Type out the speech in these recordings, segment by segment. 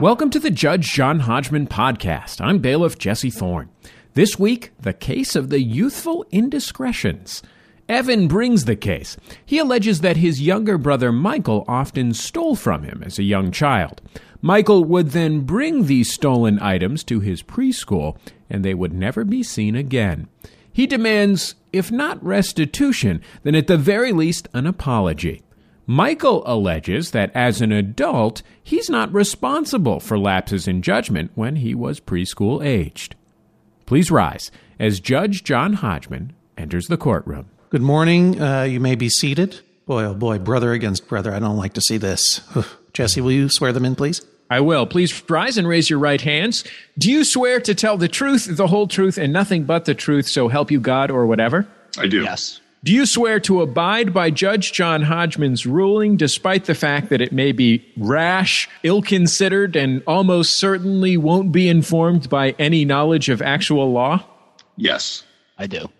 Welcome to the Judge John Hodgman podcast. I'm bailiff Jesse Thorn. This week, the case of the youthful indiscretions. Evan brings the case. He alleges that his younger brother Michael often stole from him as a young child. Michael would then bring these stolen items to his preschool, and they would never be seen again. He demands, if not restitution, then at the very least an apology. Michael alleges that as an adult, he's not responsible for lapses in judgment when he was preschool aged. Please rise as Judge John Hodgman enters the courtroom. Good morning. Uh, you may be seated. Boy, oh boy, brother against brother. I don't like to see this. Jesse, will you swear them in, please? I will. Please rise and raise your right hands. Do you swear to tell the truth, the whole truth, and nothing but the truth, so help you God or whatever? I do. Yes. Do you swear to abide by Judge John Hodgman's ruling, despite the fact that it may be rash, ill considered, and almost certainly won't be informed by any knowledge of actual law? Yes. I do.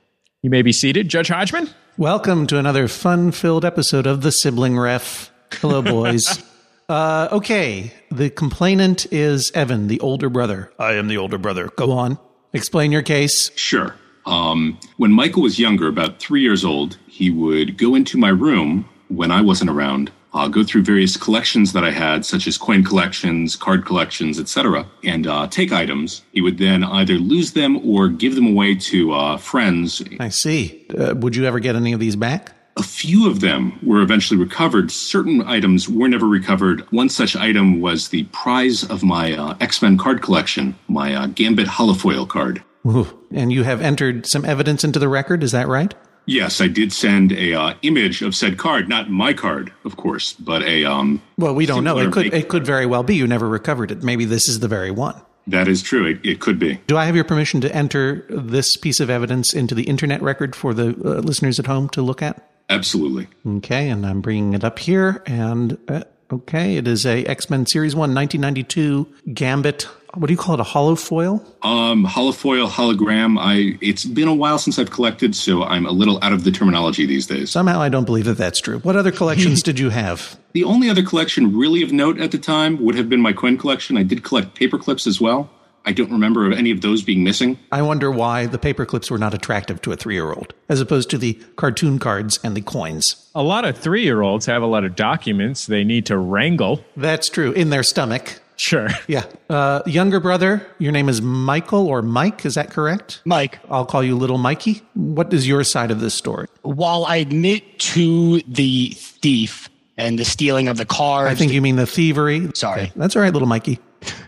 You may be seated. Judge Hodgman? Welcome to another fun filled episode of The Sibling Ref. Hello, boys. uh, okay, the complainant is Evan, the older brother. I am the older brother. Go on. Explain your case. Sure. Um, when Michael was younger, about three years old, he would go into my room when I wasn't around, uh, go through various collections that I had, such as coin collections, card collections, etc., and uh, take items. He would then either lose them or give them away to uh, friends. I see. Uh, would you ever get any of these back? A few of them were eventually recovered. Certain items were never recovered. One such item was the prize of my uh, X Men card collection, my uh, Gambit holofoil card. Ooh. And you have entered some evidence into the record, is that right? Yes, I did send a uh, image of said card, not my card, of course, but a um. Well, we don't know. It could it could very well be you never recovered it. Maybe this is the very one. That is true. It, it could be. Do I have your permission to enter this piece of evidence into the internet record for the uh, listeners at home to look at? Absolutely. Okay, and I'm bringing it up here. And uh, okay, it is a X Men Series 1 1992 Gambit. What do you call it? A hollow foil? Um, holofoil, hologram. I. It's been a while since I've collected, so I'm a little out of the terminology these days. Somehow I don't believe that that's true. What other collections did you have? The only other collection really of note at the time would have been my coin collection. I did collect paper clips as well. I don't remember of any of those being missing. I wonder why the paper clips were not attractive to a three year old, as opposed to the cartoon cards and the coins. A lot of three year olds have a lot of documents they need to wrangle. That's true. In their stomach. Sure. Yeah. Uh, younger brother, your name is Michael or Mike, is that correct? Mike, I'll call you Little Mikey. What is your side of this story? while I admit to the thief and the stealing of the car, I think you mean the thievery. Sorry. That's all right, Little Mikey.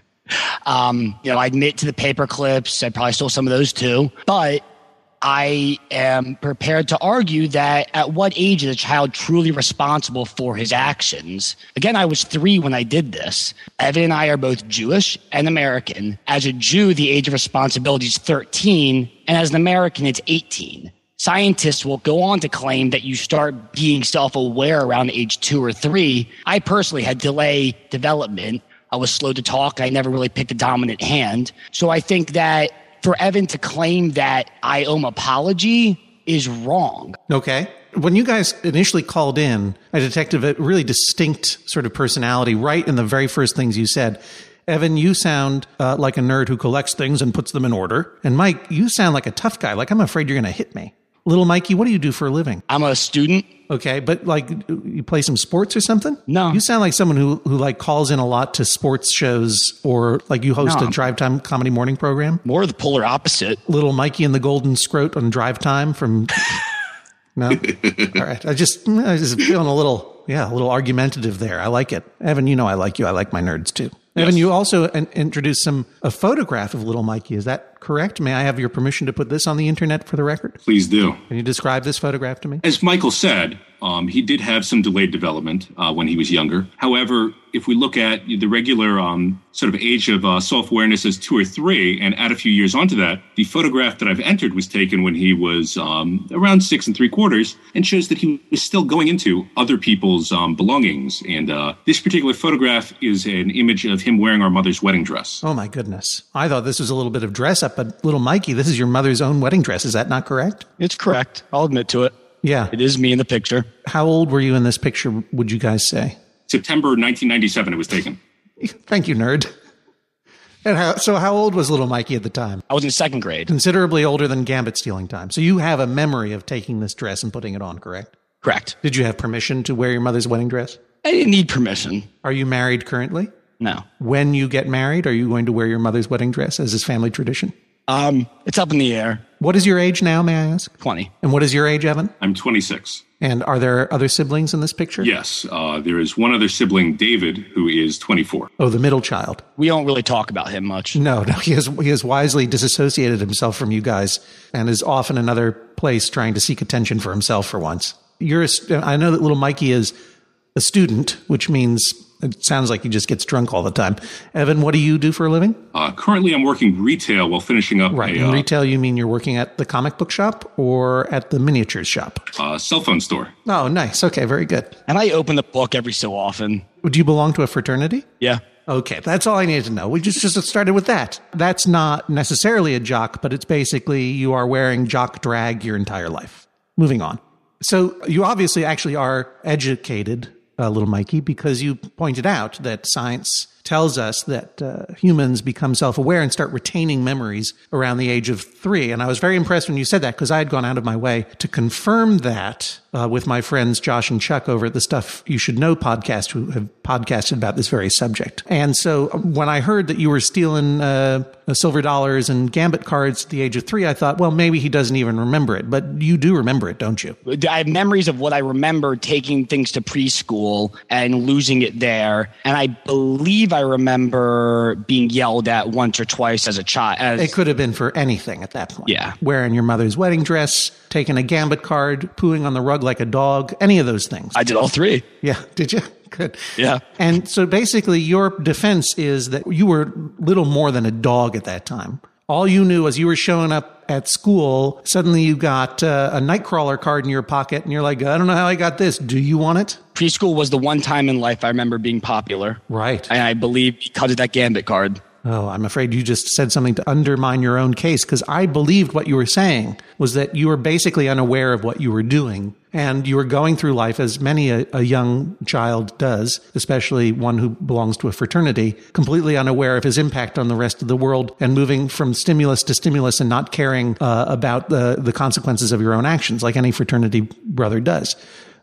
um, you know, I admit to the paper clips. I probably stole some of those too. But I am prepared to argue that at what age is a child truly responsible for his actions? Again, I was three when I did this. Evan and I are both Jewish and American. As a Jew, the age of responsibility is 13, and as an American, it's 18. Scientists will go on to claim that you start being self aware around age two or three. I personally had delay development. I was slow to talk. I never really picked a dominant hand. So I think that for Evan to claim that I owe him apology is wrong. Okay. When you guys initially called in, I detected a really distinct sort of personality right in the very first things you said. Evan, you sound uh, like a nerd who collects things and puts them in order. And Mike, you sound like a tough guy, like I'm afraid you're going to hit me. Little Mikey, what do you do for a living? I'm a student. Okay, but like you play some sports or something? No. You sound like someone who who like calls in a lot to sports shows or like you host No. a drive time comedy morning program. More the polar opposite. Little Mikey and the Golden Scroat on drive time from No. All right. I just I was just feeling a little yeah, a little argumentative there. I like it. Evan, you know I like you. I like my nerds too. Evan, you also in- introduced some a photograph of little Mikey. Is that correct? May I have your permission to put this on the internet for the record? Please do. Can you describe this photograph to me? As Michael said, um, he did have some delayed development uh, when he was younger. However, if we look at the regular um, sort of age of uh, self awareness as two or three and add a few years onto that, the photograph that I've entered was taken when he was um, around six and three quarters and shows that he was still going into other people's um, belongings. And uh, this particular photograph is an image of him wearing our mother's wedding dress. Oh my goodness. I thought this was a little bit of dress up, but little Mikey, this is your mother's own wedding dress. Is that not correct? It's correct. I'll admit to it. Yeah. It is me in the picture. How old were you in this picture, would you guys say? September 1997, it was taken. Thank you, nerd. And how, so, how old was little Mikey at the time? I was in second grade. Considerably older than Gambit stealing time. So, you have a memory of taking this dress and putting it on, correct? Correct. Did you have permission to wear your mother's wedding dress? I didn't need permission. Are you married currently? No. When you get married, are you going to wear your mother's wedding dress as is family tradition? Um, it's up in the air. What is your age now, may I ask? 20. And what is your age, Evan? I'm 26. And are there other siblings in this picture? Yes, uh, there is one other sibling, David, who is 24. Oh, the middle child. We don't really talk about him much. No, no, he has he has wisely disassociated himself from you guys and is off in another place trying to seek attention for himself for once. You're a, st- I know that little Mikey is a student, which means it sounds like he just gets drunk all the time. Evan, what do you do for a living? Uh, currently, I'm working retail while finishing up Right. a In uh, retail, you mean you're working at the comic book shop or at the miniatures shop? uh, cell phone store. Oh, nice. Okay, very good. And I open the book every so often. Do you belong to a fraternity? Yeah. Okay, that's all I needed to know. We just just started with that. That's not necessarily a jock, but it's basically you are wearing jock drag your entire life. Moving on. So you obviously actually are educated, uh, little Mikey, because you pointed out that science tells us that uh, humans become self-aware and start retaining memories around the age of three. And I was very impressed when you said that because I had gone out of my way to confirm that uh, with my friends Josh and Chuck over at the Stuff You Should Know podcast, who have podcasted about this very subject. And so um, when I heard that you were stealing uh, silver dollars and gambit cards at the age of three, I thought, well, maybe he doesn't even remember it. But you do remember it, don't you? I have memories of what I remember taking things to preschool and losing it there. And I believe I remember being yelled at once or twice as a child. As, It could have been for anything at that point. Yeah. Wearing your mother's wedding dress, taking a gambit card, pooing on the rug like a dog, any of those things. I did all three. yeah. Did you? Good. Yeah. And so basically, your defense is that you were little more than a dog at that time. All you knew was you were showing up at school. Suddenly, you got uh, a Nightcrawler card in your pocket, and you're like, I don't know how I got this. Do you want it? Preschool was the one time in life I remember being popular. Right. And I believe because of that gambit card. Oh, I'm afraid you just said something to undermine your own case because I believed what you were saying was that you were basically unaware of what you were doing. And you are going through life as many a, a young child does, especially one who belongs to a fraternity, completely unaware of his impact on the rest of the world and moving from stimulus to stimulus and not caring uh, about the, the consequences of your own actions like any fraternity brother does.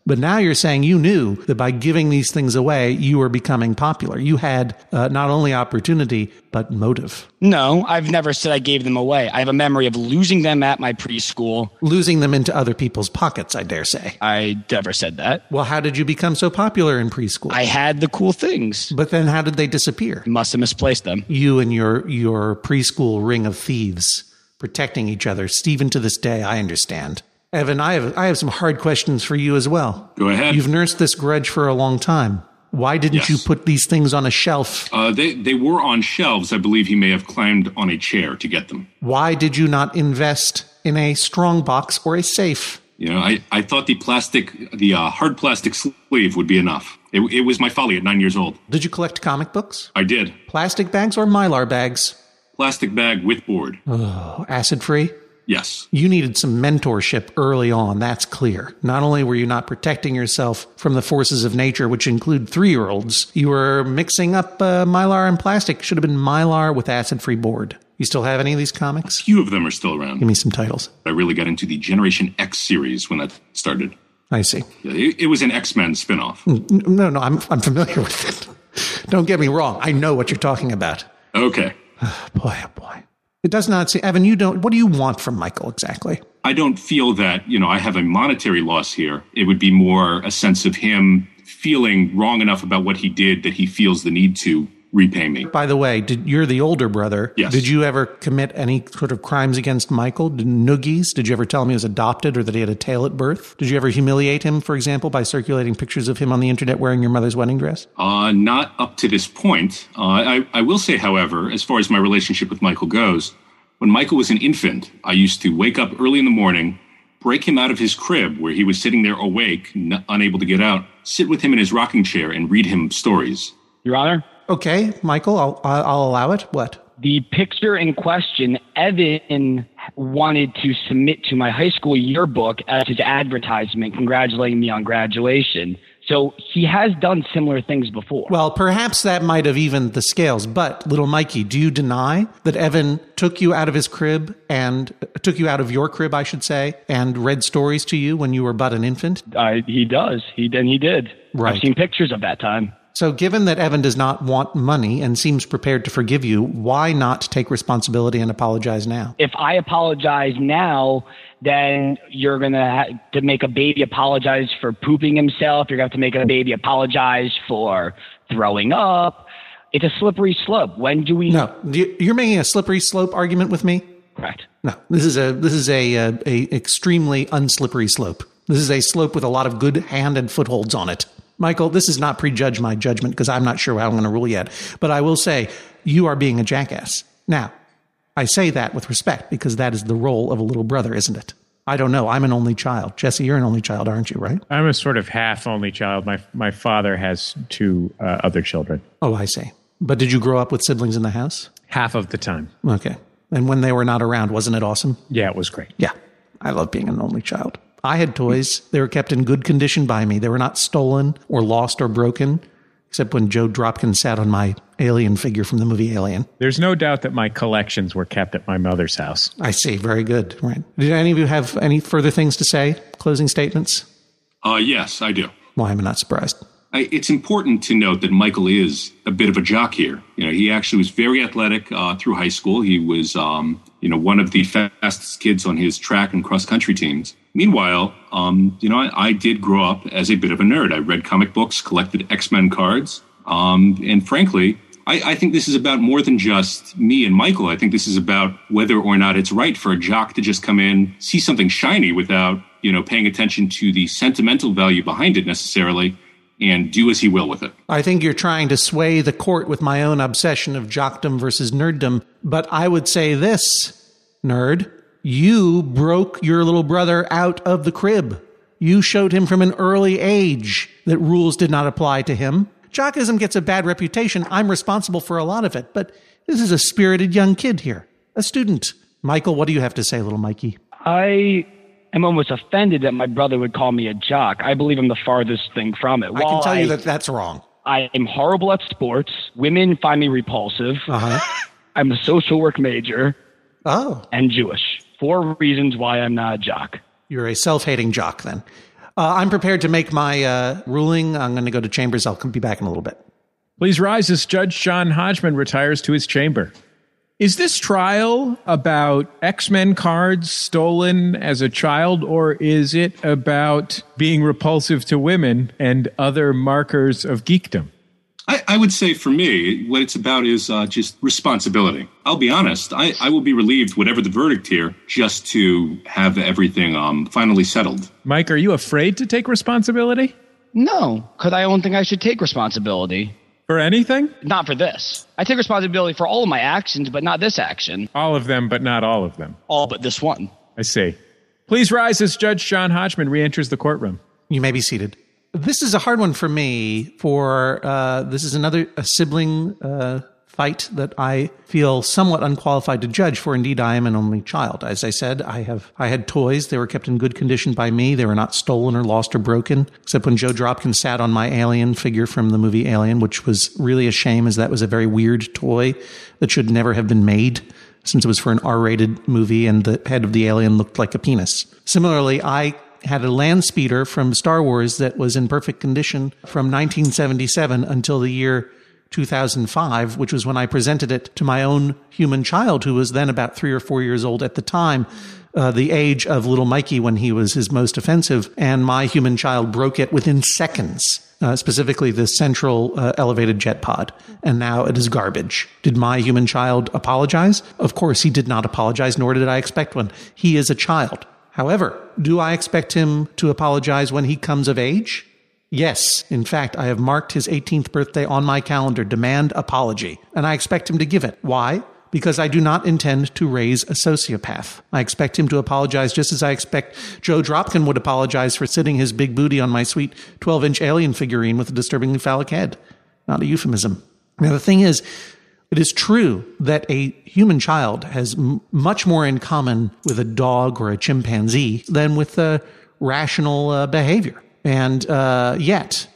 But now you're saying you knew that by giving these things away, you were becoming popular. You had uh, not only opportunity, but motive. No, I've never said I gave them away. I have a memory of losing them at my preschool. Losing them into other people's pockets, I dare say. I never said that. Well, how did you become so popular in preschool? I had the cool things. but then how did they disappear? Must have misplaced them. You and your, your preschool ring of thieves protecting each other. Stephen, to this day, I understand. Evan, I have, I have some hard questions for you as well. Go ahead. You've nursed this grudge for a long time. Why didn't Yes. you put these things on a shelf? Uh, they, they were on shelves. I believe he may have climbed on a chair to get them. Why did you not invest in a strong box or a safe? You know, I, I thought the plastic, the uh, hard plastic sleeve would be enough. It, it was my folly at nine years old. Did you collect comic books? I did. Plastic bags or mylar bags? Plastic bag with board. Oh, acid free? Yes. You needed some mentorship early on, that's clear. Not only were you not protecting yourself from the forces of nature, which include three year olds, you were mixing up uh, mylar and plastic. Should have been mylar with acid free board. You still have any of these comics? A Few of them are still around. Give me some titles. I really got into the Generation X series when that started. I see. It, it was an X Men spinoff. No, no, I'm, I'm familiar with it. Don't get me wrong. I know what you're talking about. Okay. Boy, oh boy. It does not say, Evan, you don't, what do you want from Michael exactly? I don't feel that, you know, I have a monetary loss here. It would be more a sense of him feeling wrong enough about what he did that he feels the need to repay me. By the way, did you're the older brother? Yes. Did you ever commit any sort of crimes against Michael? Did noogies? Did you ever tell him he was adopted or that he had a tail at birth? Did you ever humiliate him, for example, by circulating pictures of him on the internet wearing your mother's wedding dress? Uh, not up to this point. Uh, I, I will say, however, as far as my relationship with Michael goes, when Michael was an infant, I used to wake up early in the morning, break him out of his crib where he was sitting there awake, n- unable to get out, sit with him in his rocking chair and read him stories. Your Honor, Okay, Michael, I'll I'll allow it. What? the picture in question, Evan wanted to submit to my high school yearbook as his advertisement congratulating me on graduation. So he has done similar things before. Well, perhaps that might have evened the scales, but little Mikey, do you deny that Evan took you out of his crib and uh, took you out of your crib, I should say, and read stories to you when you were but an infant? I, he does. He and he did. Right. I've seen pictures of that time. So, given that Evan does not want money and seems prepared to forgive you, why not take responsibility and apologize now? If I apologize now, then you're going to have to make a baby apologize for pooping himself. You're going to have to make a baby apologize for throwing up. It's a slippery slope. When do we? No, you- you're making a slippery slope argument with me. Correct. No, this is a this is a, a a extremely unslippery slope. This is a slope with a lot of good hand and footholds on it. Michael, this is not prejudge my judgment because I'm not sure how I'm going to rule yet. But I will say you are being a jackass. Now, I say that with respect because that is the role of a little brother, isn't it? I don't know. I'm an only child. Jesse, you're an only child, aren't you? Right? I'm a sort of half only child. My my father has two uh, other children. Oh, I see. But did you grow up with siblings in the house? Half of the time. Okay. And when they were not around, wasn't it awesome? Yeah, it was great. Yeah, I love being an only child. I had toys. They were kept in good condition by me. They were not stolen or lost or broken, except when Joe Dropkin sat on my alien figure from the movie Alien. There's no doubt that my collections were kept at my mother's house. I see. Very good. Right. Did any of you have any further things to say? Closing statements? Uh, yes, I do. Why am I not surprised? I, it's important to note that Michael is a bit of a jock here. You know, he actually was very athletic uh, through high school. He was, um, you know, one of the fastest kids on his track and cross country teams. Meanwhile, um, you know, I, I did grow up as a bit of a nerd. I read comic books, collected X Men cards, um, and frankly, I, I think this is about more than just me and Michael. I think this is about whether or not it's right for a jock to just come in, see something shiny without, you know, paying attention to the sentimental value behind it necessarily, and do as he will with it. I think you're trying to sway the court with my own obsession of jockdom versus nerddom, but I would say this, nerd. You broke your little brother out of the crib. You showed him from an early age that rules did not apply to him. Jockism gets a bad reputation. I'm responsible for a lot of it, but this is a spirited young kid here, a student. Michael, what do you have to say, little Mikey? I am almost offended that my brother would call me a jock. I believe I'm the farthest thing from it. I can tell you that that's wrong. I am horrible at sports. Women find me repulsive. Uh-huh. I'm a social work major Oh, and Jewish. Four reasons why I'm not a jock. you're a self-hating jock then. Uh, I'm prepared to make my uh, ruling. I'm going to go to chambers. I'll be back in a little bit. Please rise as Judge John Hodgman retires to his chamber. Is this trial about X Men cards stolen as a child, or is it about being repulsive to women and other markers of geekdom? I, I would say for me, what it's about is uh, just responsibility. I'll be honest, I, I will be relieved, whatever the verdict here, just to have everything um, finally settled. Mike, are you afraid to take responsibility No, because I don't think I should take responsibility. For anything? Not for this. I take responsibility for all of my actions, but not this action. All of them, but not all of them. All but this one. I see. Please rise as Judge John Hodgman re enters the courtroom. You may be seated. This is a hard one for me. For uh, this is another a sibling uh, fight that I feel somewhat unqualified to judge. For indeed, I am an only child. As I said, I have I had toys. They were kept in good condition by me. They were not stolen or lost or broken. Except when Joe Dropkin sat on my alien figure from the movie Alien, which was really a shame, as that was a very weird toy that should never have been made since it was for an R-rated movie and the head of the alien looked like a penis. Similarly, I had a land speeder from Star Wars that was in perfect condition from 1977 until the year 2005, which was when I presented it to my own human child, who was then about three or four years old at the time, uh, the age of little Mikey when he was his most offensive. And my human child broke it within seconds, uh, specifically the central uh, elevated jet pod. And now it is garbage. Did my human child apologize? Of course, he did not apologize, nor did I expect one. He is a child. However, do I expect him to apologize when he comes of age? Yes. In fact, I have marked his 18th birthday on my calendar, demand apology, and I expect him to give it. Why? Because I do not intend to raise a sociopath. I expect him to apologize just as I expect Joe Dropkin would apologize for sitting his big booty on my sweet 12 inch alien figurine with a disturbingly phallic head. Not a euphemism. Now, the thing is, it is true that a human child has m- much more in common with a dog or a chimpanzee than with uh, rational uh, behavior. And uh, yet,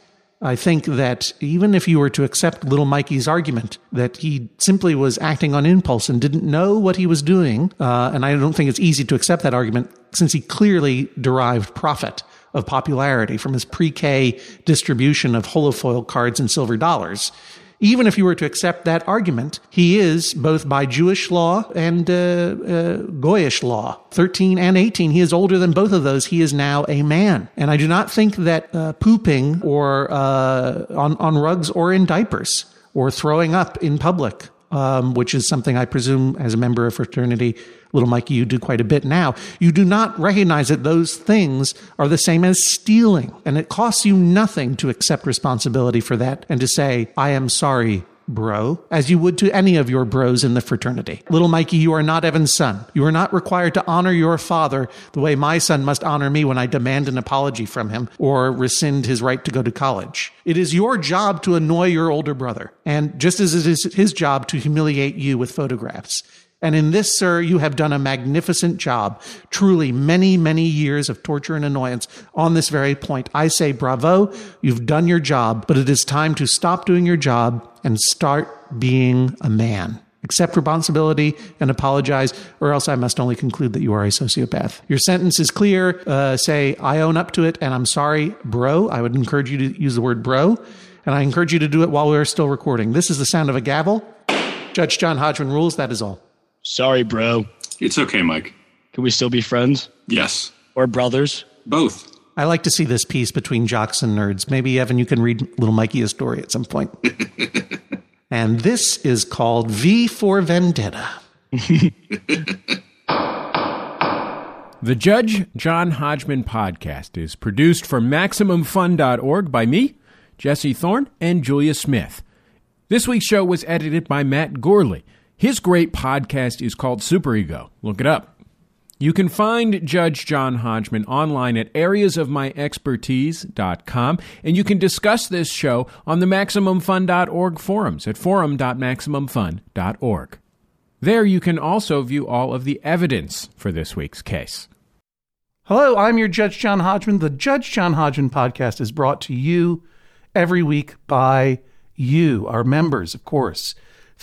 I think that even if you were to accept little Mikey's argument that he simply was acting on impulse and didn't know what he was doing, uh, and I don't think it's easy to accept that argument since he clearly derived profit of popularity from his pre-K distribution of holofoil cards and silver dollars even if you were to accept that argument, he is both by Jewish law and uh, uh, Goyish law, 13 and 18. He is older than both of those. He is now a man. And I do not think that uh, pooping or uh, on, on rugs or in diapers or throwing up in public um, which is something I presume as a member of fraternity, little Mikey, you do quite a bit now. You do not recognize that those things are the same as stealing. And it costs you nothing to accept responsibility for that and to say, I am sorry bro, as you would to any of your bros in the fraternity. Little Mikey, you are not Evan's son. You are not required to honor your father the way my son must honor me when I demand an apology from him or rescind his right to go to college. It is your job to annoy your older brother, and just as it is his job to humiliate you with photographs. And in this, sir, you have done a magnificent job. Truly, many, many years of torture and annoyance on this very point. I say bravo. You've done your job, but it is time to stop doing your job and start being a man. Accept responsibility and apologize, or else I must only conclude that you are a sociopath. Your sentence is clear. Uh, say, I own up to it and I'm sorry, bro. I would encourage you to use the word bro, and I encourage you to do it while we're still recording. This is the sound of a gavel. Judge John Hodgman rules. That is all. Sorry, bro. It's okay, Mike. Can we still be friends? Yes. Or brothers? Both. I like to see this peace between jocks and nerds. Maybe, Evan, you can read Little Mikey a story at some point. and this is called V for Vendetta. the Judge John Hodgman podcast is produced for MaximumFun.org by me, Jesse Thorn, and Julia Smith. This week's show was edited by Matt Gourley. His great podcast is called Superego. Look it up. You can find Judge John Hodgman online at areasofmyexpertise.com, and you can discuss this show on the MaximumFun.org forums at forum.maximumfun.org. There you can also view all of the evidence for this week's case. Hello, I'm your Judge John Hodgman. The Judge John Hodgman podcast is brought to you every week by you, our members, of course.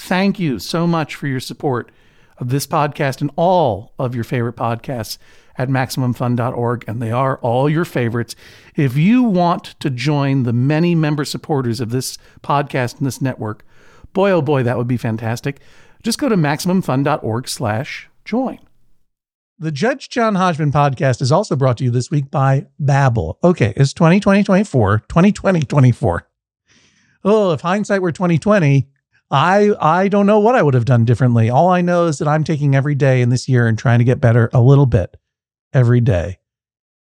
Thank you so much for your support of this podcast and all of your favorite podcasts at MaximumFun.org, and they are all your favorites. If you want to join the many member supporters of this podcast and this network, boy, oh boy, that would be fantastic. Just go to MaximumFun.org slash join. The Judge John Hodgman podcast is also brought to you this week by Babbel. Okay, it's 2020, 24, 2020, 24. Oh, if hindsight were 2020, I I don't know what I would have done differently. All I know is that I'm taking every day in this year and trying to get better a little bit every day.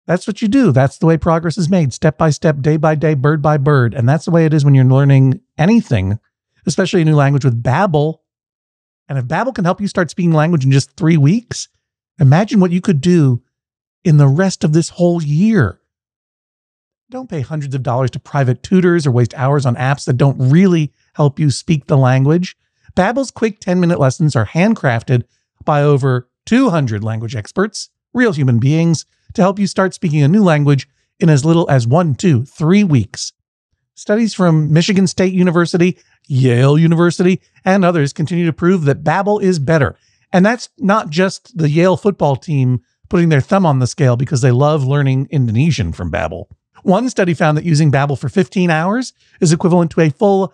That's what you do. That's the way progress is made, step by step, day by day, bird by bird. And that's the way it is when you're learning anything, especially a new language with Babbel. And if Babbel can help you start speaking language in just 3 weeks, imagine what you could do in the rest of this whole year. Don't pay hundreds of dollars to private tutors or waste hours on apps that don't really help you speak the language. Babbel's quick 10-minute lessons are handcrafted by over 200 language experts, real human beings, to help you start speaking a new language in as little as one, two, three weeks. Studies from Michigan State University, Yale University, and others continue to prove that Babbel is better. And that's not just the Yale football team putting their thumb on the scale because they love learning Indonesian from Babbel. One study found that using Babbel for 15 hours is equivalent to a full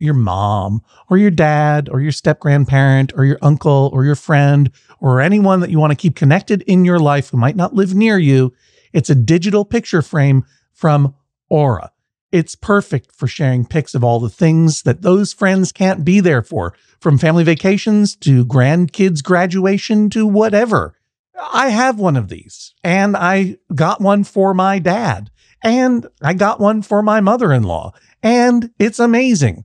your mom or your dad or your step grandparent or your uncle or your friend or anyone that you want to keep connected in your life who might not live near you. It's a digital picture frame from Aura. It's perfect for sharing pics of all the things that those friends can't be there for, from family vacations to grandkids' graduation to whatever. I have one of these, and I got one for my dad, and I got one for my mother in law, and it's amazing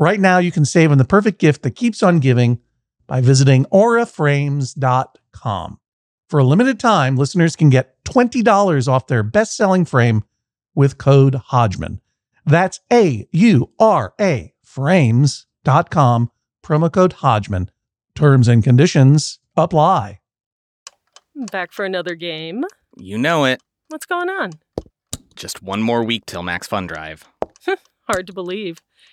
Right now, you can save on the perfect gift that keeps on giving by visiting auraframes.com. For a limited time, listeners can get $20 off their best selling frame with code Hodgman. That's A U R A frames.com, promo code Hodgman. Terms and conditions apply. Back for another game. You know it. What's going on? Just one more week till Max Fun Drive. Hard to believe.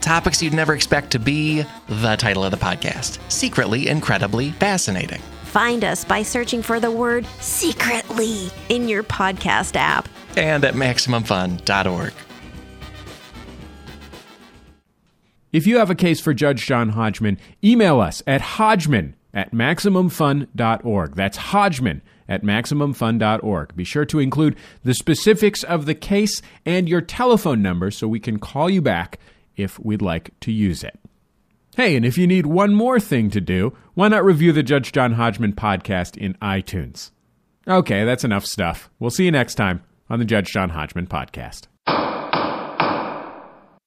Topics you'd never expect to be the title of the podcast Secretly Incredibly Fascinating. Find us by searching for the word secretly in your podcast app and at MaximumFun.org. If you have a case for Judge John Hodgman, email us at hodgman at MaximumFun.org. That's hodgman at MaximumFun.org. Be sure to include the specifics of the case and your telephone number so we can call you back if we'd like to use it. Hey, and if you need one more thing to do, why not review the Judge John Hodgman podcast in iTunes? Okay, that's enough stuff. We'll see you next time on the Judge John Hodgman podcast.